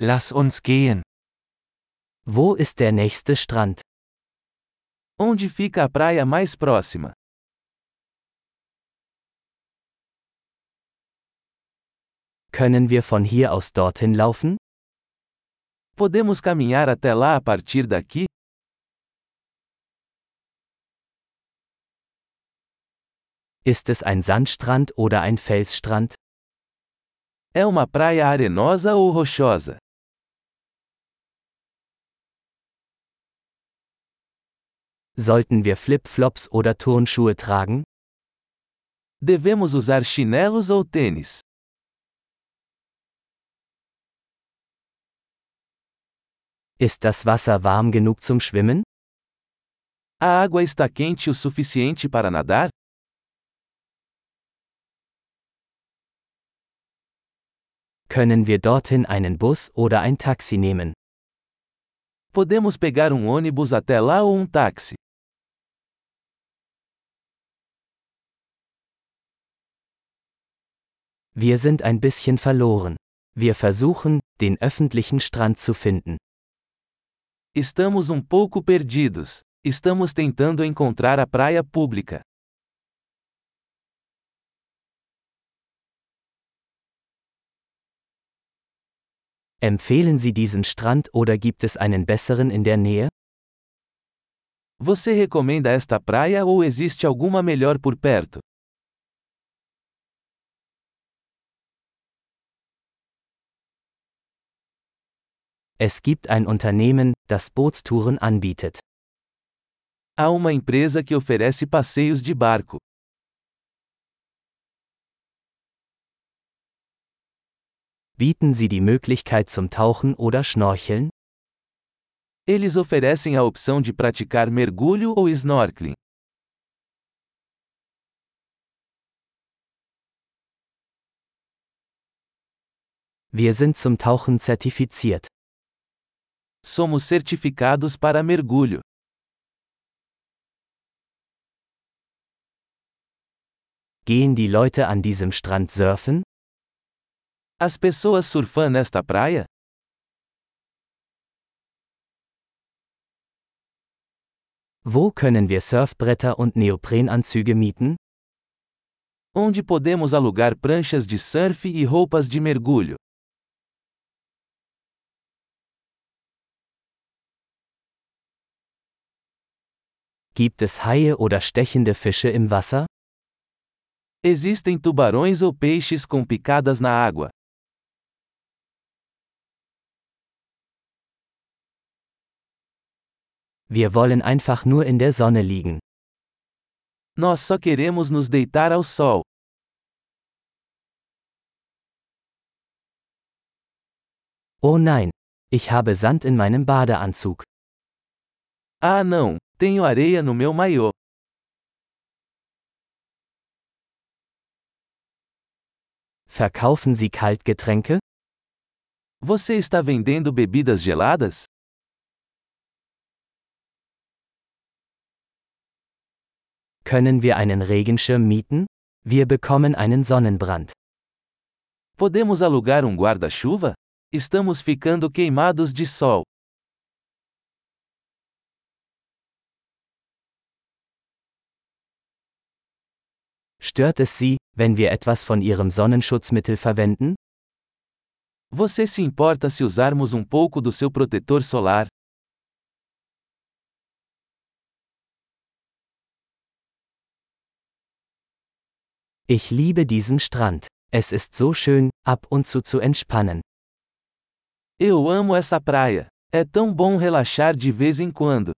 Lass uns gehen. Wo ist der nächste Strand? Onde fica a praia mais próxima? Können wir von hier aus dorthin laufen? Podemos caminhar até lá a partir daqui? Ist es ein Sandstrand oder ein Felsstrand? É uma praia arenosa ou rochosa? Sollten wir Flip-Flops oder Turnschuhe tragen? Devemos usar chinelos ou tênis? Ist das Wasser warm genug zum Schwimmen? A água está quente o suficiente para nadar? Können wir dorthin einen Bus oder ein Taxi nehmen? Podemos pegar um ônibus até lá ou um táxi? Wir sind ein bisschen verloren. Wir versuchen, den öffentlichen Strand zu finden. Estamos um pouco perdidos. Estamos tentando encontrar a praia pública. Empfehlen Sie diesen Strand oder gibt es einen besseren in der Nähe? Você recomenda esta praia ou existe alguma melhor por perto? Es gibt ein Unternehmen, das Bootstouren anbietet. Há uma empresa que oferece passeios de barco. Bieten Sie die Möglichkeit zum Tauchen oder Schnorcheln? Eles oferecem a opção de praticar mergulho ou snorkeling. Wir sind zum Tauchen zertifiziert. Somos certificados para mergulho. Gehen die Leute an diesem Strand surfen? As pessoas surfam nesta praia? Wo können wir Surfbretter und Neoprenanzüge mieten? Onde podemos alugar pranchas de surf e roupas de mergulho? Gibt es Haie oder stechende Fische im Wasser? Existem tubarões ou peixes com picadas na água. Wir wollen einfach nur in der Sonne liegen. Nós só queremos nos deitar ao sol. Oh nein, ich habe Sand in meinem Badeanzug. Ah não, tenho areia no meu maiô. Verkaufen Sie Kaltgetränke? Você está vendendo bebidas geladas? Können wir einen Regenschirm mieten? Wir bekommen einen Sonnenbrand. Podemos alugar um guarda-chuva? Estamos ficando queimados de sol. Stört es Sie, wenn wir etwas von Ihrem Sonnenschutzmittel verwenden? Você se importa se usarmos um pouco do seu protetor solar? Ich liebe diesen Strand. Es ist so schön, ab und zu zu entspannen. Eu amo essa praia. É tão bom relaxar de vez em quando.